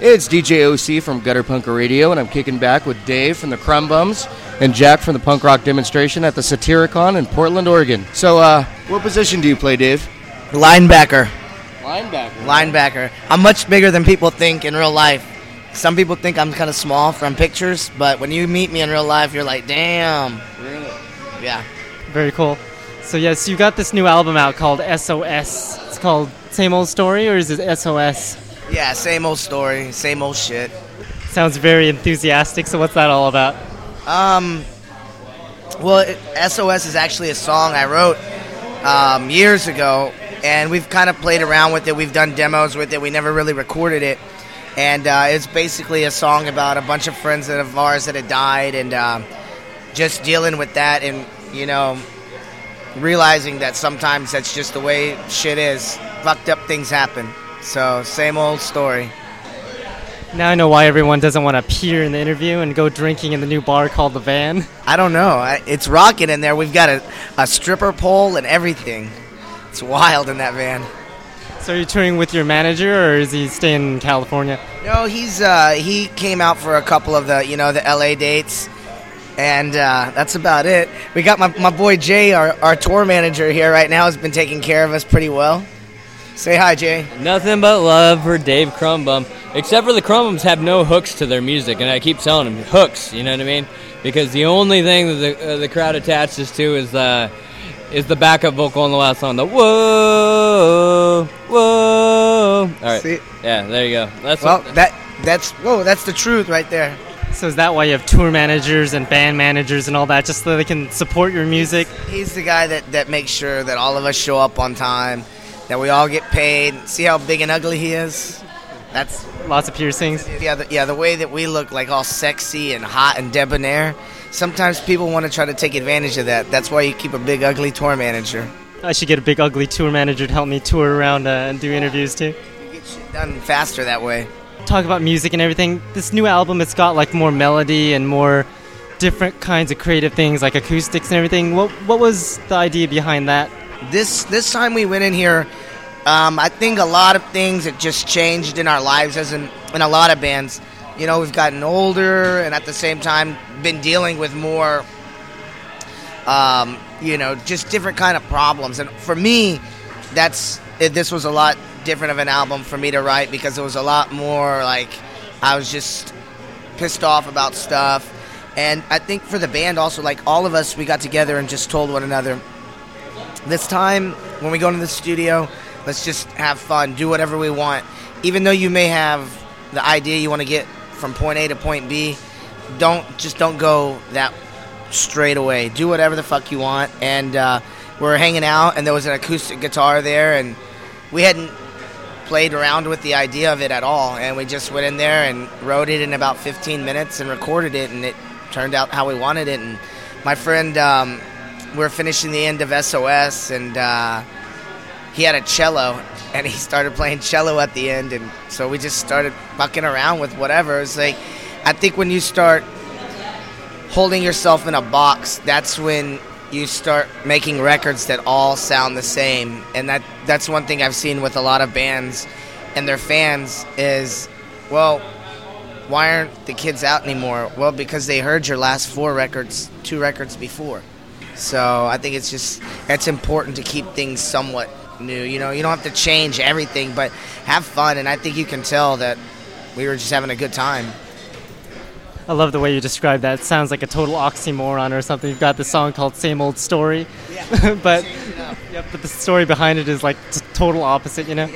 It's DJ OC from Gutter Punker Radio, and I'm kicking back with Dave from the Krum Bums and Jack from the Punk Rock Demonstration at the Satyricon in Portland, Oregon. So, uh, what position do you play, Dave? Linebacker. Linebacker. Linebacker. I'm much bigger than people think in real life. Some people think I'm kind of small from pictures, but when you meet me in real life, you're like, damn. Really? Yeah. Very cool. So yes, you got this new album out called SOS. It's called Same Old Story, or is it SOS? Yeah, same old story, same old shit. Sounds very enthusiastic. So what's that all about? Um, well, it, SOS is actually a song I wrote um, years ago, and we've kind of played around with it. We've done demos with it. We never really recorded it, and uh, it's basically a song about a bunch of friends that of ours that had died, and um, just dealing with that, and you know, realizing that sometimes that's just the way shit is. Fucked up things happen. So same old story. Now I know why everyone doesn't want to appear in the interview and go drinking in the new bar called the Van. I don't know. It's rocking in there. We've got a, a stripper pole and everything. It's wild in that van. So are you touring with your manager, or is he staying in California? No, he's uh, he came out for a couple of the you know the LA dates, and uh, that's about it. We got my, my boy Jay, our, our tour manager here right now, has been taking care of us pretty well. Say hi, Jay. Nothing but love for Dave Krum Bum. Except for the Krum Bums have no hooks to their music, and I keep telling them hooks. You know what I mean? Because the only thing that the, uh, the crowd attaches to is the is the backup vocal on the last song. The whoa, whoa. All right. See? Yeah, there you go. That's Well, what, that that's whoa, that's the truth right there. So is that why you have tour managers and band managers and all that, just so they can support your music? He's the guy that that makes sure that all of us show up on time, that we all get paid. See how big and ugly he is? That's Lots of piercings. Yeah, the, yeah, the way that we look like all sexy and hot and debonair. Sometimes people want to try to take advantage of that. That's why you keep a big ugly tour manager. I should get a big ugly tour manager to help me tour around uh, and do interviews too. You get shit done faster that way. Talk about music and everything. This new album, it's got like more melody and more different kinds of creative things, like acoustics and everything. What what was the idea behind that? This this time we went in here, um, I think a lot of things have just changed in our lives as in in a lot of bands. You know, we've gotten older and at the same time been dealing with more um, you know, just different kind of problems. And for me, that's this was a lot different of an album for me to write because it was a lot more like I was just pissed off about stuff. And I think for the band also, like all of us, we got together and just told one another, this time when we go into the studio, let's just have fun, do whatever we want. Even though you may have the idea you want to get from point A to point B, don't just don't go that straight away. Do whatever the fuck you want. And uh, we're hanging out, and there was an acoustic guitar there, and we hadn't played around with the idea of it at all. And we just went in there and wrote it in about 15 minutes and recorded it, and it turned out how we wanted it. And my friend, um, we're finishing the end of SOS, and uh, he had a cello, and he started playing cello at the end, and so we just started fucking around with whatever. It's like, I think when you start holding yourself in a box, that's when you start making records that all sound the same. And that that's one thing I've seen with a lot of bands and their fans is, well, why aren't the kids out anymore? Well, because they heard your last four records, two records before. So I think it's just it's important to keep things somewhat new. You know, you don't have to change everything, but have fun. And I think you can tell that we were just having a good time. I love the way you describe that. It sounds like a total oxymoron or something. You've got the song called "Same Old Story," but yeah, but the story behind it is like t- total opposite. You know.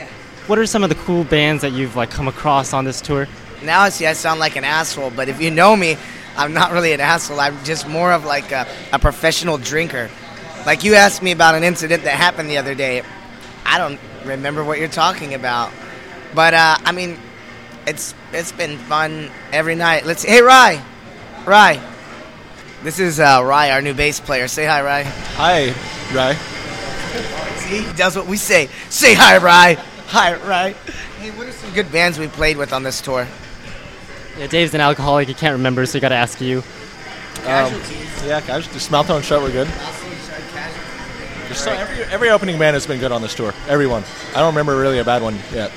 What are some of the cool bands that you've like come across on this tour? Now I see I sound like an asshole, but if you know me, I'm not really an asshole. I'm just more of like a, a professional drinker. Like you asked me about an incident that happened the other day. I don't remember what you're talking about, but uh, I mean, it's it's been fun every night. Let's hey Rye, Rye. This is uh, Rye, our new bass player. Say hi, Rye. Hi, Rye. See, he does what we say. Say hi, Rye. Hi, Rye. Hey, what are some good bands we played with on this tour? Yeah, Dave's an alcoholic. He can't remember, so he got to ask you. Um, yeah, Casualty. Mouth Sewn Shut, we're good. Just so every, every opening band has been good on this tour. Everyone. I don't remember really a bad one yet.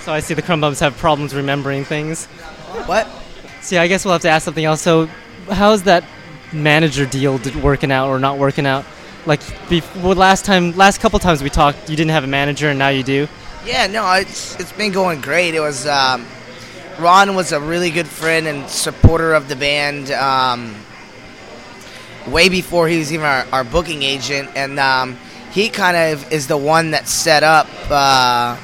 So I see the Krum Bums have problems remembering things. What? See, I guess we'll have to ask something else. So, how's that manager deal did, working out or not working out? Like, before, last time, last couple times we talked, you didn't have a manager, and now you do. Yeah, no, it's it's been going great. It was um, Ron was a really good friend and supporter of the band. Um, way before he was even our, our booking agent, and um, he kind of is the one that set up. Uh,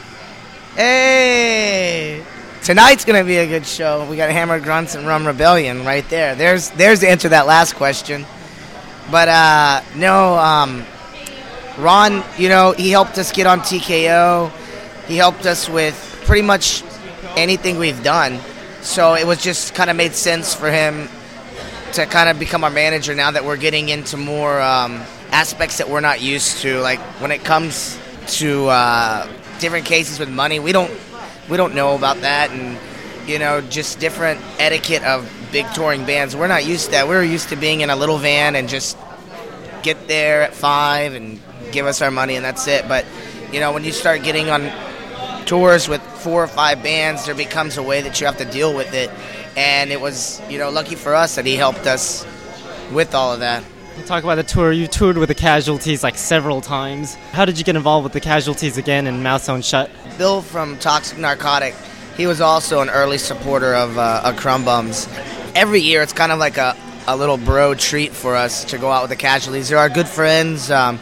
hey, tonight's gonna be a good show. We got Hammer Grunts and Rum Rebellion right there. There's there's the answer to that last question. But uh, no, um, Ron, you know, he helped us get on TKO. He helped us with pretty much anything we've done. So it was just kind of made sense for him to kind of become our manager now that we're getting into more um, aspects that we're not used to. Like when it comes to uh, different cases with money, we don't we don't know about that, and you know just different etiquette of big touring bands. We're not used to that. We're used to being in a little van and just get there at five and give us our money and that's it. But you know when you start getting on tours with four or five bands, there becomes a way that you have to deal with it. And it was, you know, lucky for us that he helped us with all of that. You talk about the tour. You toured with the Casualties like several times. How did you get involved with the Casualties again and Mouth Sewn Shut? Bill from Toxic Narcotic, he was also an early supporter of, uh, of Krum Bums. Every year, it's kind of like a, a little bro treat for us to go out with the Casualties. They're our good friends. Um,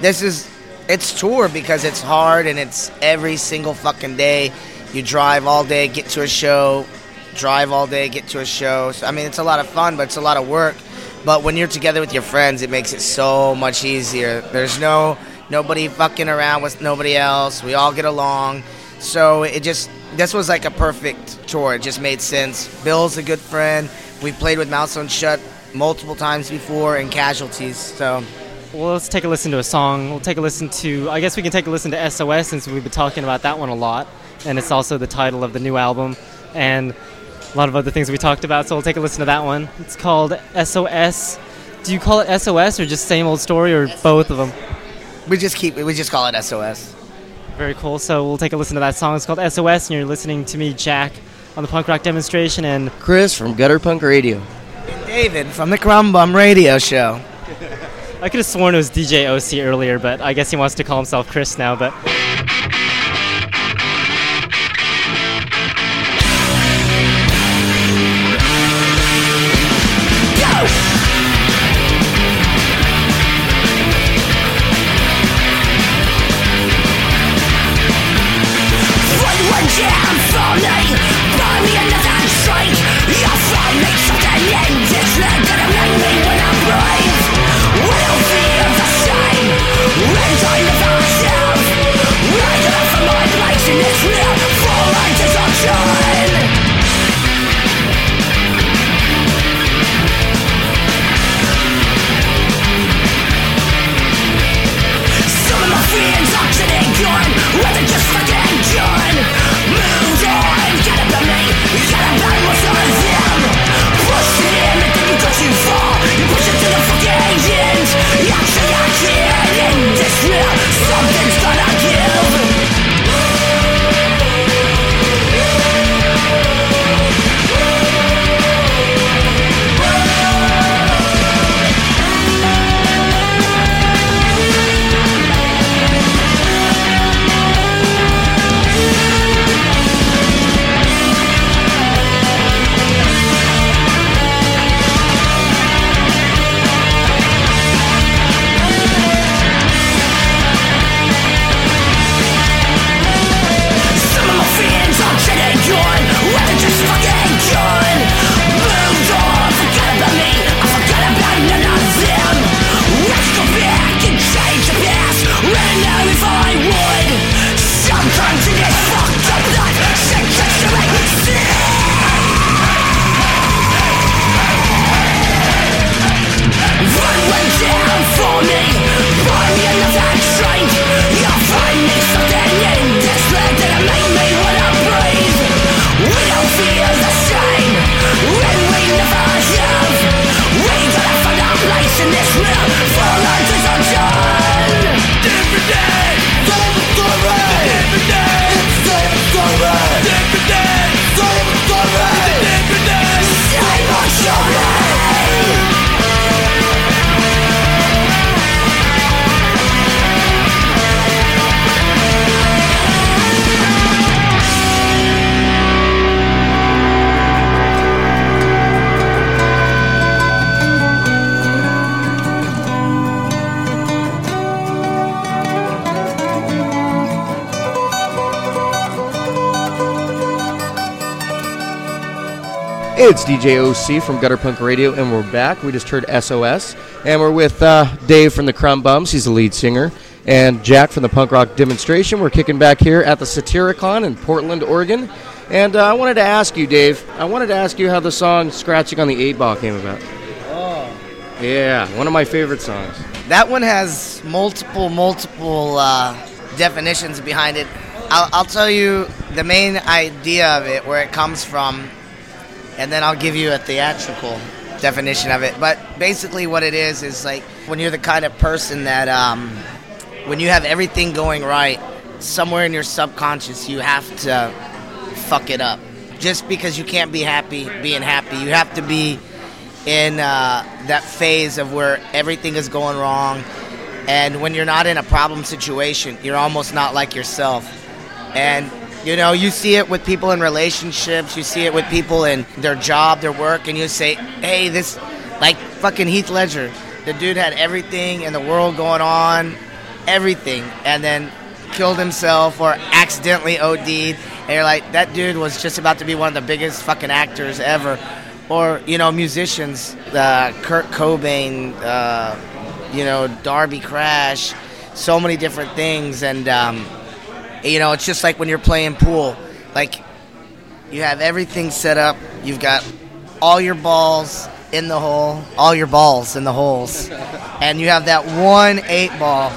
this is it's tour because it's hard and it's every single fucking day. You drive all day, get to a show, drive all day, get to a show. So, I mean, it's a lot of fun, but it's a lot of work. But when you're together with your friends, it makes it so much easier. There's no nobody fucking around with nobody else. We all get along. So it just this was like a perfect tour. It just made sense. Bill's a good friend. We played with Mouth Sewn Shut multiple times before and Casualties. So well, let's take a listen to a song. We'll take a listen to, I guess we can take a listen to SOS since we've been talking about that one a lot. And it's also the title of the new album. And a lot of other things we talked about, so we'll take a listen to that one. It's called SOS. Do you call it SOS or just same old story or both of them? We just keep we just call it SOS. Very cool. So we'll take a listen to that song. It's called SOS, and you're listening to me, Jack, on the punk rock demonstration, and Chris from Gutter Punk Radio. And David from the Krum Bum Radio Show. I could have sworn it was DJ OC earlier, but I guess he wants to call himself Chris now. But it's DJ OC from Gutter Punk Radio, and we're back. We just heard SOS, and we're with uh, Dave from the Krum Bums. He's the lead singer, and Jack from the Punk Rock Demonstration. We're kicking back here at the Satyricon in Portland, Oregon. And uh, I wanted to ask you, Dave. I wanted to ask you how the song "Scratching on the Eight Ball" came about. Oh. Yeah, one of my favorite songs. That one has multiple, multiple uh, definitions behind it. I'll, I'll tell you the main idea of it, where it comes from, and then I'll give you a theatrical definition of it. But basically, what it is is like when you're the kind of person that, um, when you have everything going right, somewhere in your subconscious, you have to fuck it up. Just because you can't be happy being happy, you have to be in uh, that phase of where everything is going wrong. And when you're not in a problem situation, you're almost not like yourself. And you know, you see it with people in relationships, you see it with people in their job, their work, and you say, hey, this, like fucking Heath Ledger, the dude had everything in the world going on, everything, and then killed himself or accidentally OD'd. And you're like, that dude was just about to be one of the biggest fucking actors ever. Or, you know, musicians, uh, Kurt Cobain, uh, you know, Darby Crash, so many different things. And, um, you know, it's just like when you're playing pool. Like, you have everything set up. You've got all your balls in the hole, all your balls in the holes, and you have that one eight ball,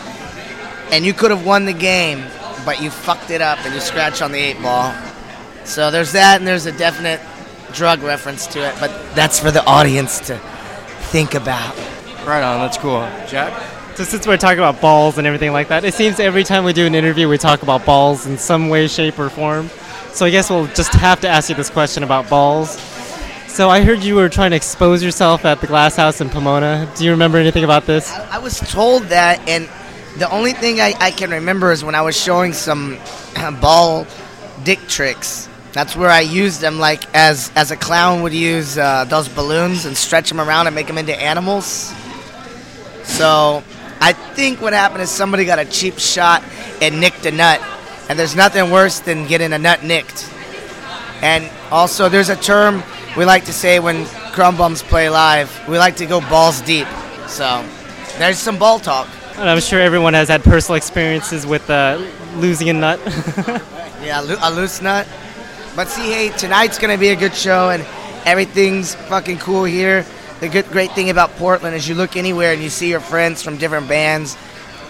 and you could have won the game, but you fucked it up and you scratch on the eight ball. So there's that, and there's a definite drug reference to it, but that's for the audience to think about. Right on, that's cool. Jack? So since we're talking about balls and everything like that, it seems every time we do an interview, we talk about balls in some way, shape, or form. So I guess we'll just have to ask you this question about balls. So I heard you were trying to expose yourself at the Glass House in Pomona. Do you remember anything about this? I was told that, and the only thing I, I can remember is when I was showing some ball dick tricks. That's where I used them, like as as a clown would use uh, those balloons and stretch them around and make them into animals. So I think what happened is somebody got a cheap shot and nicked a nut, and there's nothing worse than getting a nut nicked. And also, there's a term we like to say when Krum Bums play live. We like to go balls deep. So there's some ball talk. And I'm sure everyone has had personal experiences with uh, losing a nut. Yeah, a loose nut. But see, hey, tonight's gonna be a good show, and everything's fucking cool here. The good, great thing about Portland is you look anywhere and you see your friends from different bands.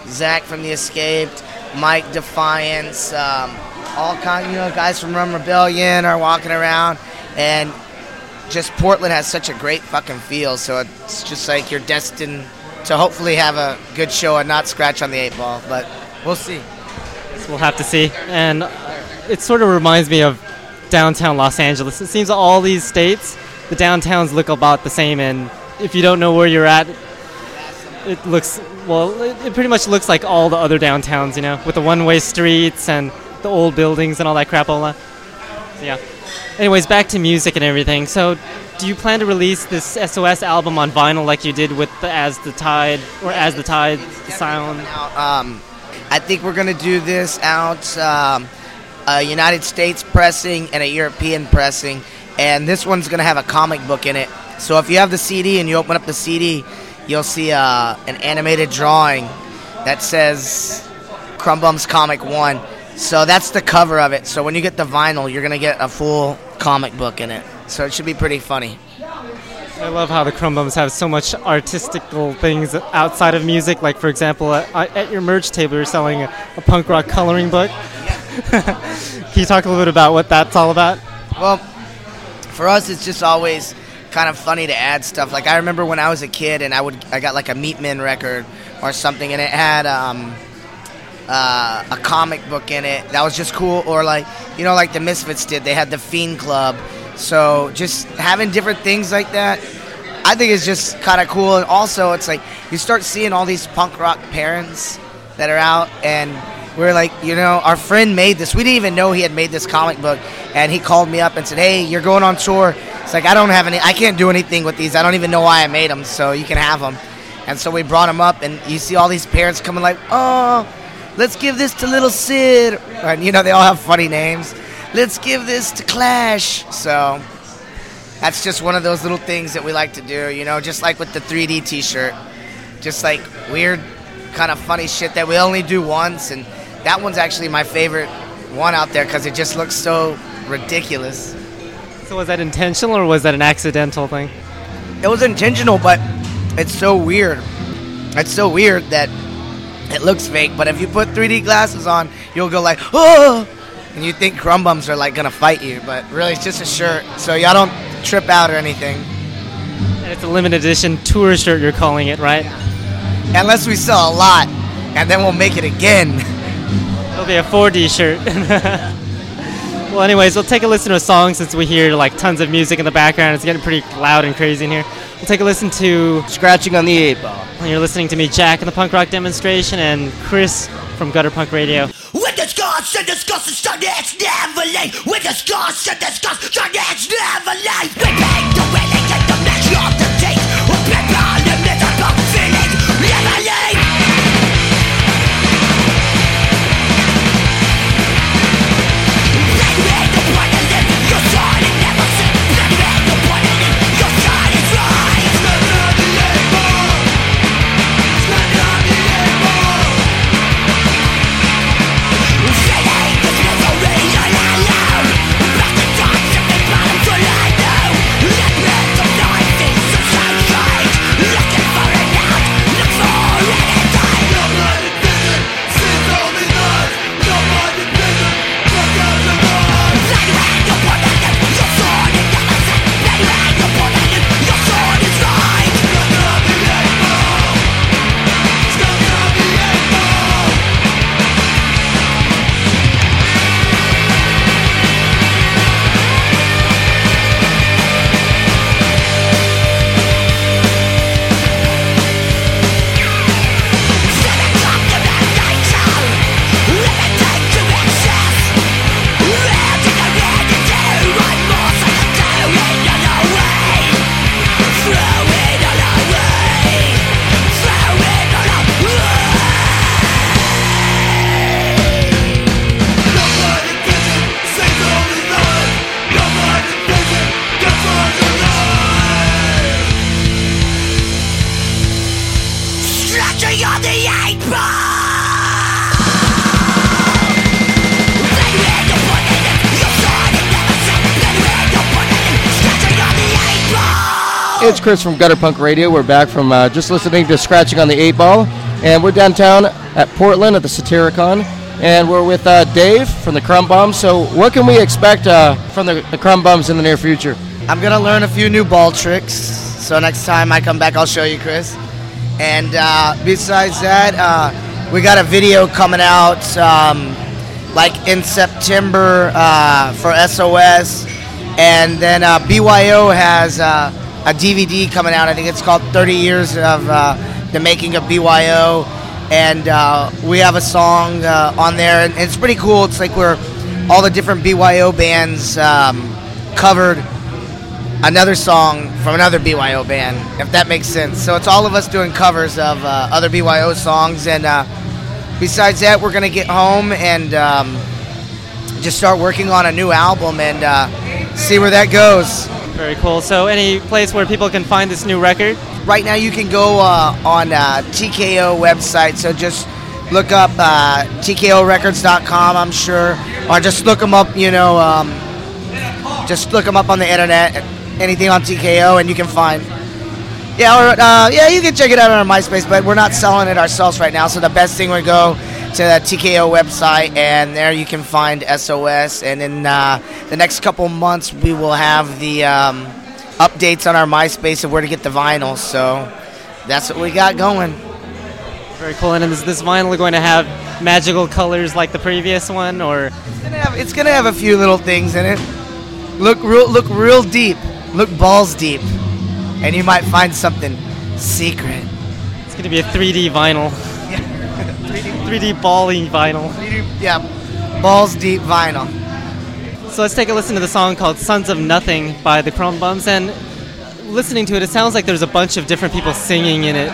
Zach from The Escaped, Mike Defiance, um, all kind, you know, guys from Rum Rebellion are walking around, and just Portland has such a great fucking feel. So it's just like you're destined to hopefully have a good show and not scratch on the eight ball. But we'll see. we'll have to see. And it sort of reminds me of downtown Los Angeles. It seems all these states, the downtowns look about the same, and if you don't know where you're at, it looks well. It, it pretty much looks like all the other downtowns, you know, with the one-way streets and the old buildings and all that crapola. So, yeah. Anyways, back to music and everything. So, do you plan to release this SOS album on vinyl like you did with the As the Tide or As the Tide Sound? Um, I think we're gonna do this out um, a United States pressing and a European pressing, and this one's gonna have a comic book in it. So if you have the CD and you open up the CD, you'll see uh, an animated drawing that says Krum Bum's Comic One. So that's the cover of it. So when you get the vinyl, you're gonna get a full comic book in it. So it should be pretty funny. I love how the Krum Bums have so much artistical things outside of music. Like, for example, at, at your merch table, you're selling a, a punk rock coloring book. Can you talk a little bit about what that's all about? Well, for us, it's just always kind of funny to add stuff. Like I remember when I was a kid, and I would I got like a Meatmen record or something, and it had um, uh, a comic book in it that was just cool. Or like you know, like the Misfits did, they had the Fiend Club. So just having different things like that, I think is just kind of cool. And also, it's like you start seeing all these punk rock parents that are out and we're like, you know, our friend made this. We didn't even know he had made this comic book, and he called me up and said, "Hey, you're going on tour." It's like I don't have any, I can't do anything with these. I don't even know why I made them, so you can have them. And so we brought them up, and you see all these parents coming like, "Oh, let's give this to little Sid," and you know they all have funny names. Let's give this to Clash. So, that's just one of those little things that we like to do. You know, just like with the 3D T-shirt, just like weird, kind of funny shit that we only do once, and that one's actually my favorite one out there because it just looks so ridiculous. So was that intentional or was that an accidental thing? It was intentional, but it's so weird. It's so weird that it looks fake. But if you put 3D glasses on, you'll go like, oh, and you think Krum Bums are like gonna fight you, but really it's just a shirt, so y'all don't trip out or anything. And it's a limited edition tour shirt, you're calling it, right? Unless we sell a lot, and then we'll make it again. It'll be a 4D shirt. well, anyways, we'll take a listen to a song since we hear like tons of music in the background. It's getting pretty loud and crazy in here. We'll take a listen to Scratching on the eight ball. And you're listening to me, Jack, in the punk rock demonstration, and Chris from Gutter Punk Radio. With the scars and the scars, it's done, it's never late. With the scars and the scars, done, it's never late. We paint the way they take the measure of the teeth. Chris from Gutter Punk Radio. We're back from uh, just listening to Scratching on the Eight Ball, and we're downtown at Portland at the Satyricon, and we're with uh, Dave from the Krum Bums. So, what can we expect uh, from the, the Krum Bums in the near future? I'm gonna learn a few new ball tricks. So next time I come back, I'll show you, Chris. And uh, besides that, uh, we got a video coming out um, like in September uh, for SOS, and then BYO has a DVD coming out. I think it's called 30 Years of uh, the Making of BYO, and uh, we have a song uh, on there, and it's pretty cool. It's like we're all the different BYO bands um, covered another song from another BYO band, if that makes sense. So it's all of us doing covers of uh, other BYO songs, and uh, besides that, we're gonna get home and um, just start working on a new album and uh, see where that goes. Very cool. So, any place where people can find this new record? Right now, you can go uh, on uh, TKO website. So just look up uh, TKORecords.com, I'm sure, or just look them up. You know, um, just look them up on the internet. Anything on TKO, and you can find. Yeah, or uh, yeah, you can check it out on our MySpace, but we're not selling it ourselves right now. So the best thing would go to the TKO website, and there you can find SOS. And in uh, the next couple months, we will have the um, updates on our MySpace of where to get the vinyl. So that's what we got going. Very cool. And is this vinyl going to have magical colors like the previous one, or It's gonna have, it's gonna have a few little things in it. Look real, look real deep. Look balls deep, and you might find something secret. it's going to be a 3D vinyl? 3D balling vinyl. Yeah, balls deep vinyl. So let's take a listen to the song called Sons of Nothing by the Krum Bums. And listening to it, it sounds like there's a bunch of different people singing in it.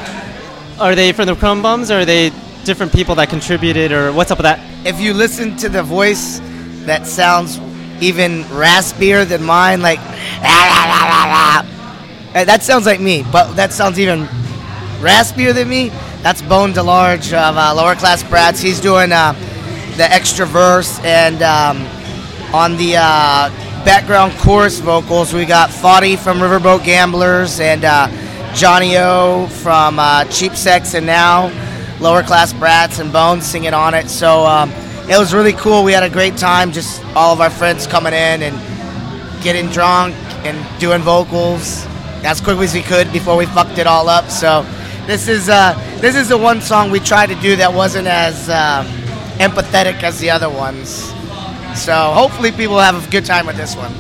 Are they from the Krum Bums or are they different people that contributed or what's up with that? If you listen to the voice, that sounds even raspier than mine. Like Uh, that sounds like me, but that sounds even raspier than me. That's Bone DeLarge of uh, Lower Class Brats. He's doing uh, the extra verse, and um, on the uh, background chorus vocals, we got Fadi from Riverboat Gamblers and uh, Johnny O from uh, Cheap Sex, and now Lower Class Brats and Bones singing on it. So um, it was really cool. We had a great time, just all of our friends coming in and getting drunk and doing vocals as quickly as we could before we fucked it all up. So this is uh, this is the one song we tried to do that wasn't as uh, empathetic as the other ones. So hopefully people have a good time with this one.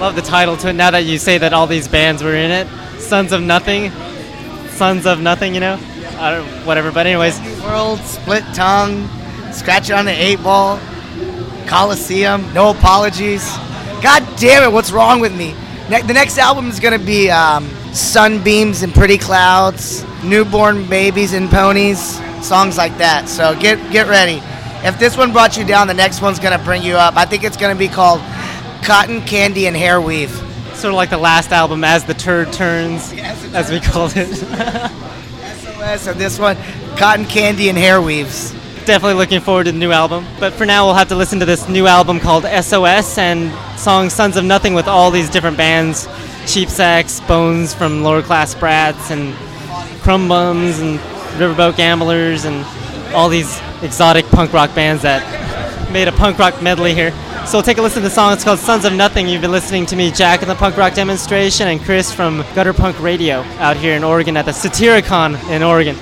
Love the title to it. Now that you say that all these bands were in it, Sons of Nothing, Sons of Nothing, you know, I don't, whatever. But anyways, World, Split Tongue, Scratch It on the Eight Ball, Coliseum, No Apologies. God damn it, what's wrong with me? Ne- the next album is gonna be um, Sunbeams and Pretty Clouds, Newborn Babies and Ponies, songs like that. So get get ready. If this one brought you down, the next one's gonna bring you up. I think it's gonna be called Cotton Candy and Hair Weave. sort of like the last album, as the turd turns, as we called it. SOS and this one, Cotton Candy and Hair Weaves. Definitely looking forward to the new album. But for now, we'll have to listen to this new album called SOS and song Sons of Nothing with all these different bands Cheap Sex, Bones from Lower Class Brats, and Krum Bums, and Riverboat Gamblers, and all these exotic punk rock bands that made a punk rock medley here. So we'll take a listen to the song. It's called Sons of Nothing. You've been listening to me, Jack, in the punk rock demonstration, and Chris from Gutter Punk Radio out here in Oregon at the Satyricon in Oregon.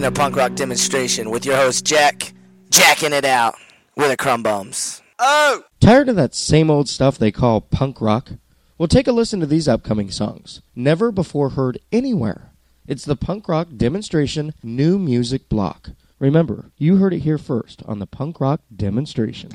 Listen to Punk Rock Demonstration with your host Jack, jacking it out with the Crumb Bums. Oh! Tired of that same old stuff they call punk rock? Well, take a listen to these upcoming songs. Never before heard anywhere. It's the Punk Rock Demonstration New Music Block. Remember, you heard it here first on the Punk Rock Demonstration.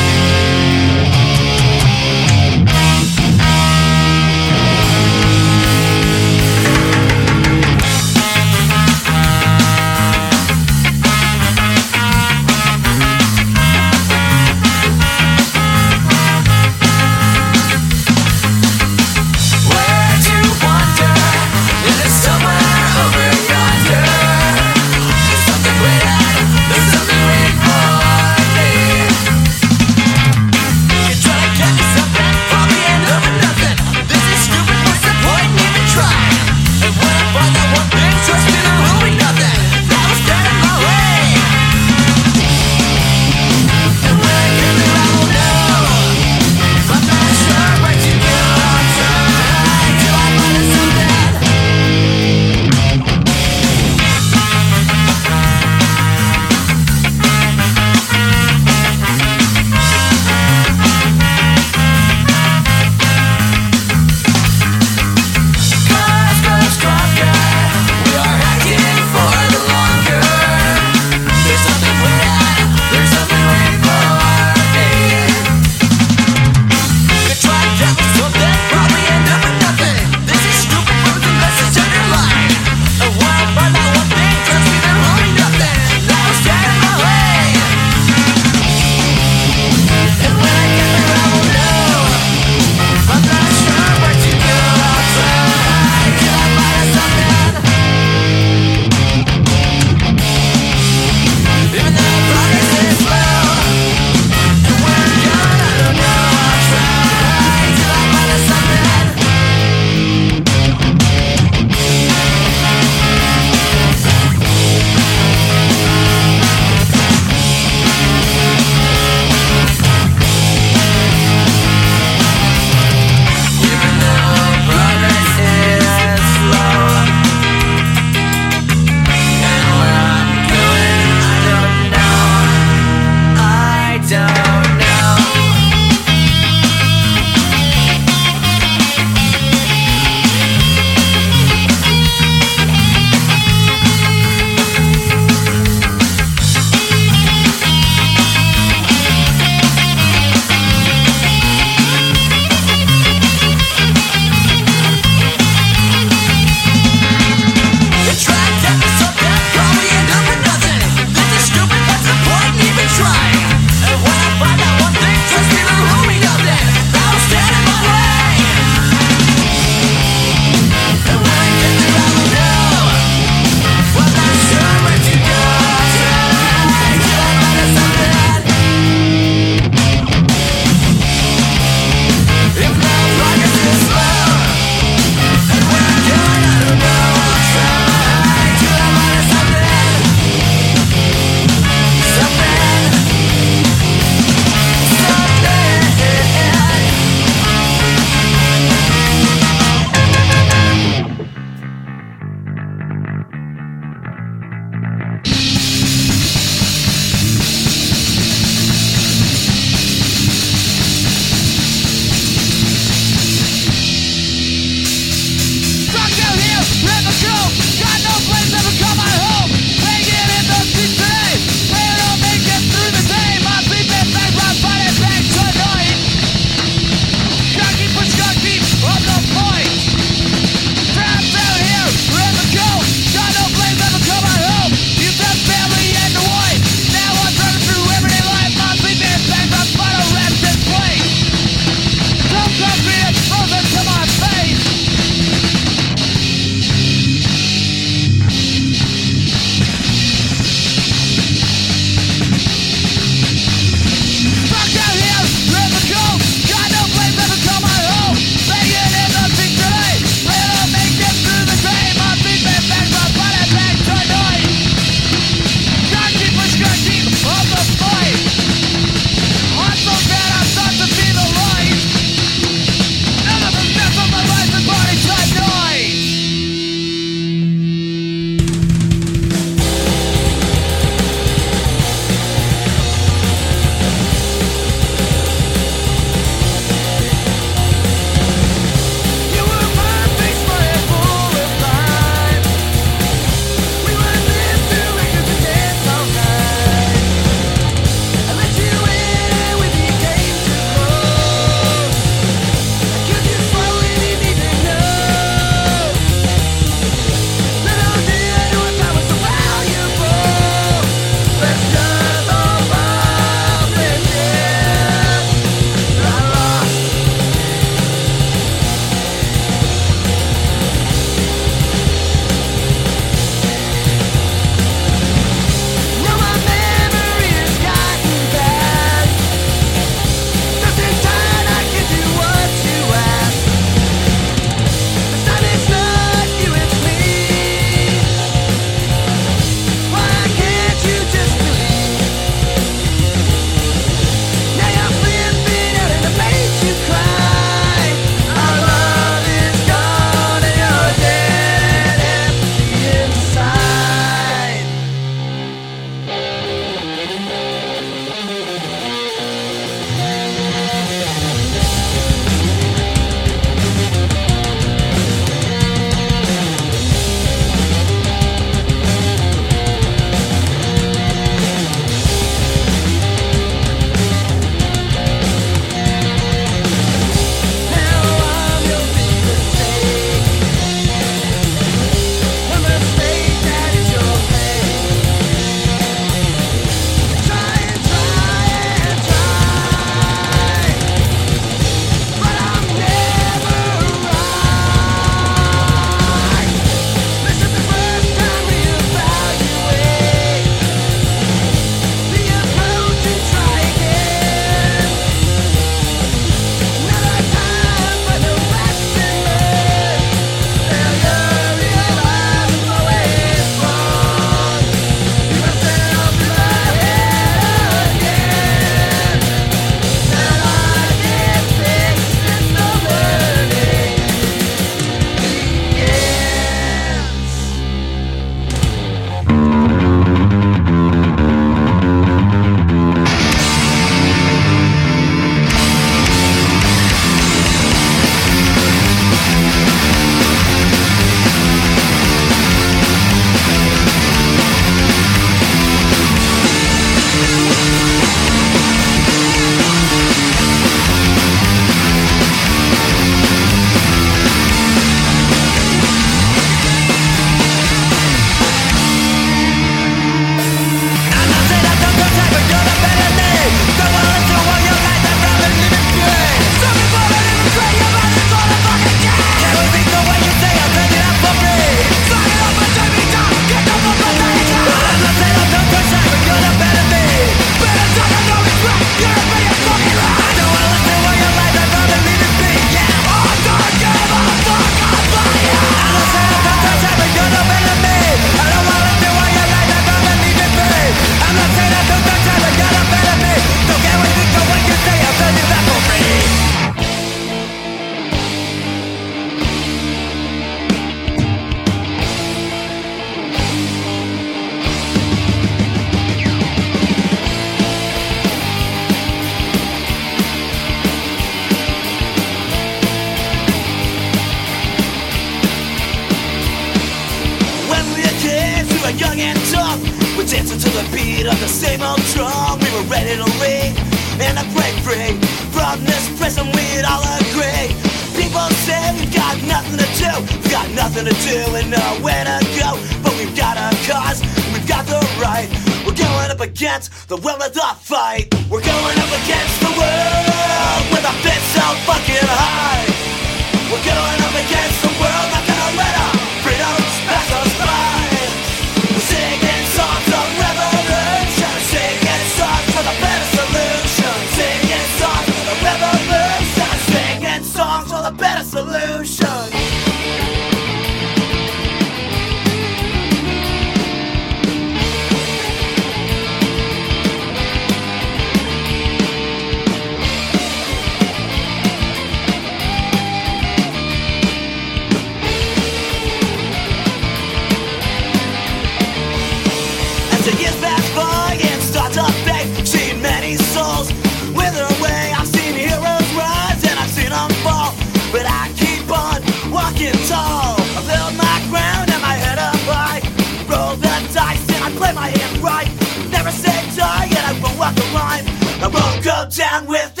play my hand right. Never say die, and I won't walk the line. I won't go down with.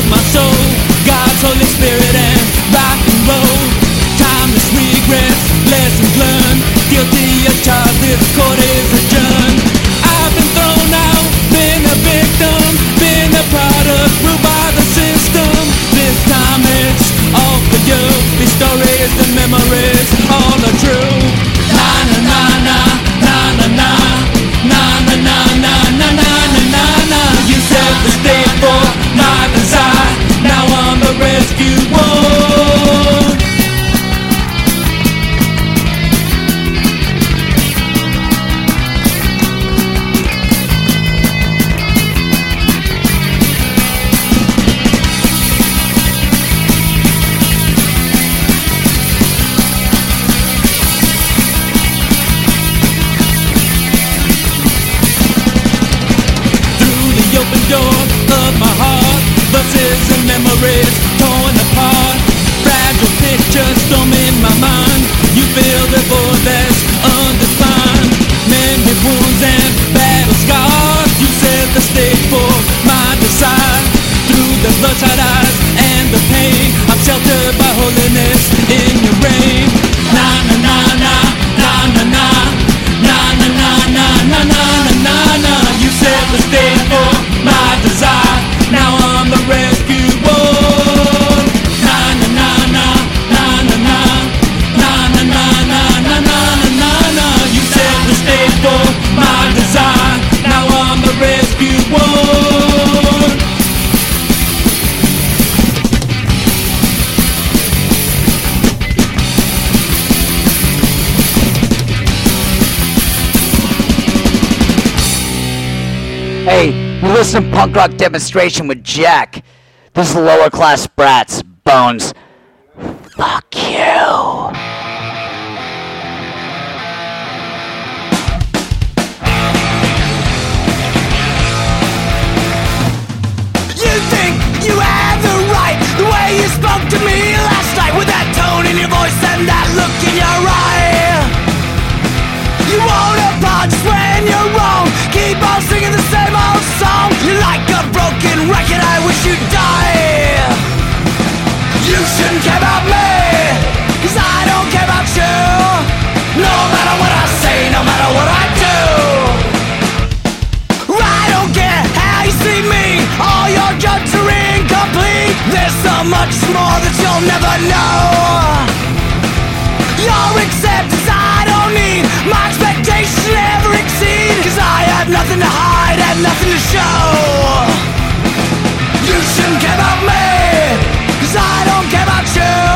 of my soul. God's Holy Spirit and rock and roll. Timeless regrets, lessons learned. Guilty as charged, this court is adjourned. Hey, you listen to punk rock demonstration with Jack. This is lower class brats, bones. Fuck you. You think you had The way you spoke to me last night With that tone in your voice and that look in your eye You won't apologize when you're wrong Keep on singing and I wish you'd die. You shouldn't care about me Cause I don't care about you. No matter what I say, no matter what I do. I don't care how you see me. All your jokes are incomplete. There's so much more that you'll never know. Your acceptance I don't need. My expectations never exceed Cause I have nothing to hide and nothing to show. Attention, care about me Cause I don't care about you.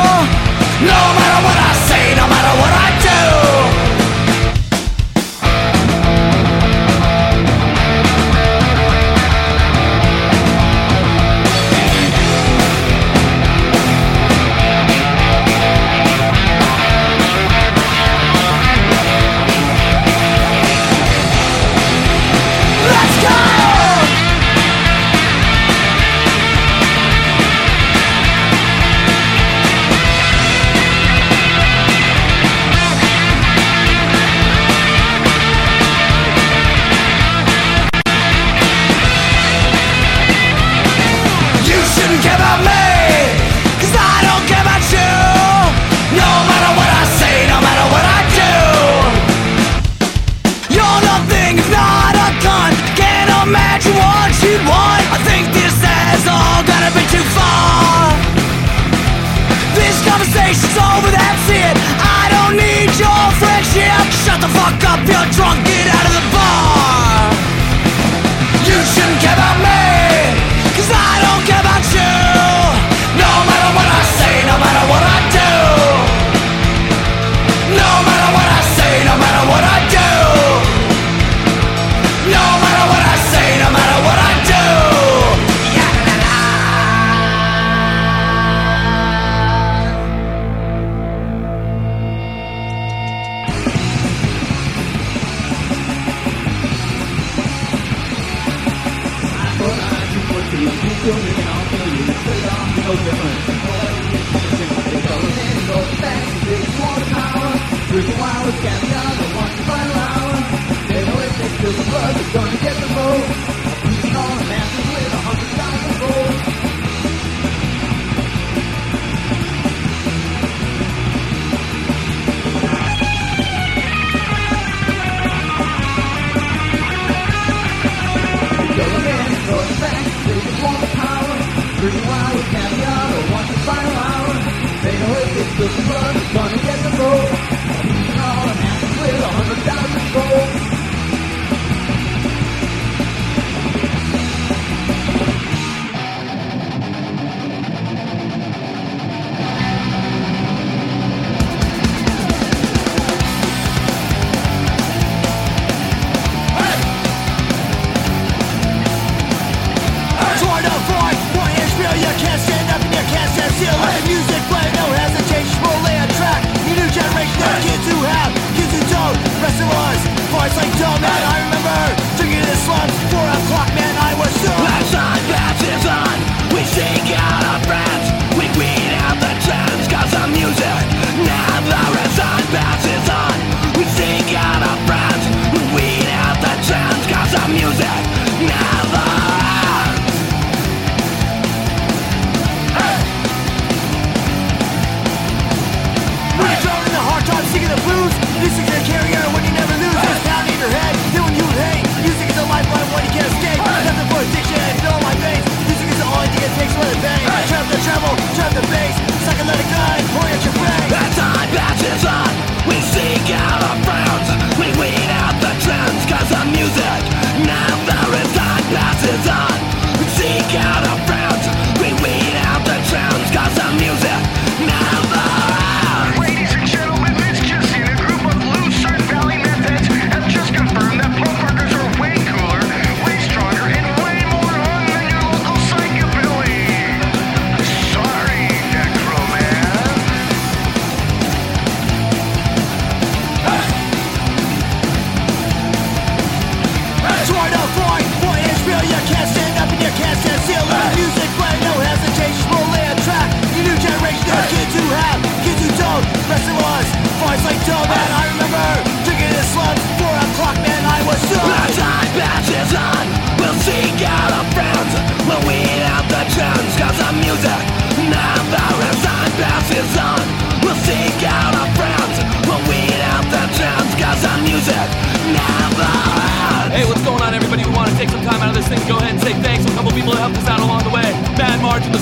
the.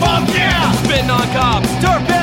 Fuck yeah! Spitting on cops. Dirt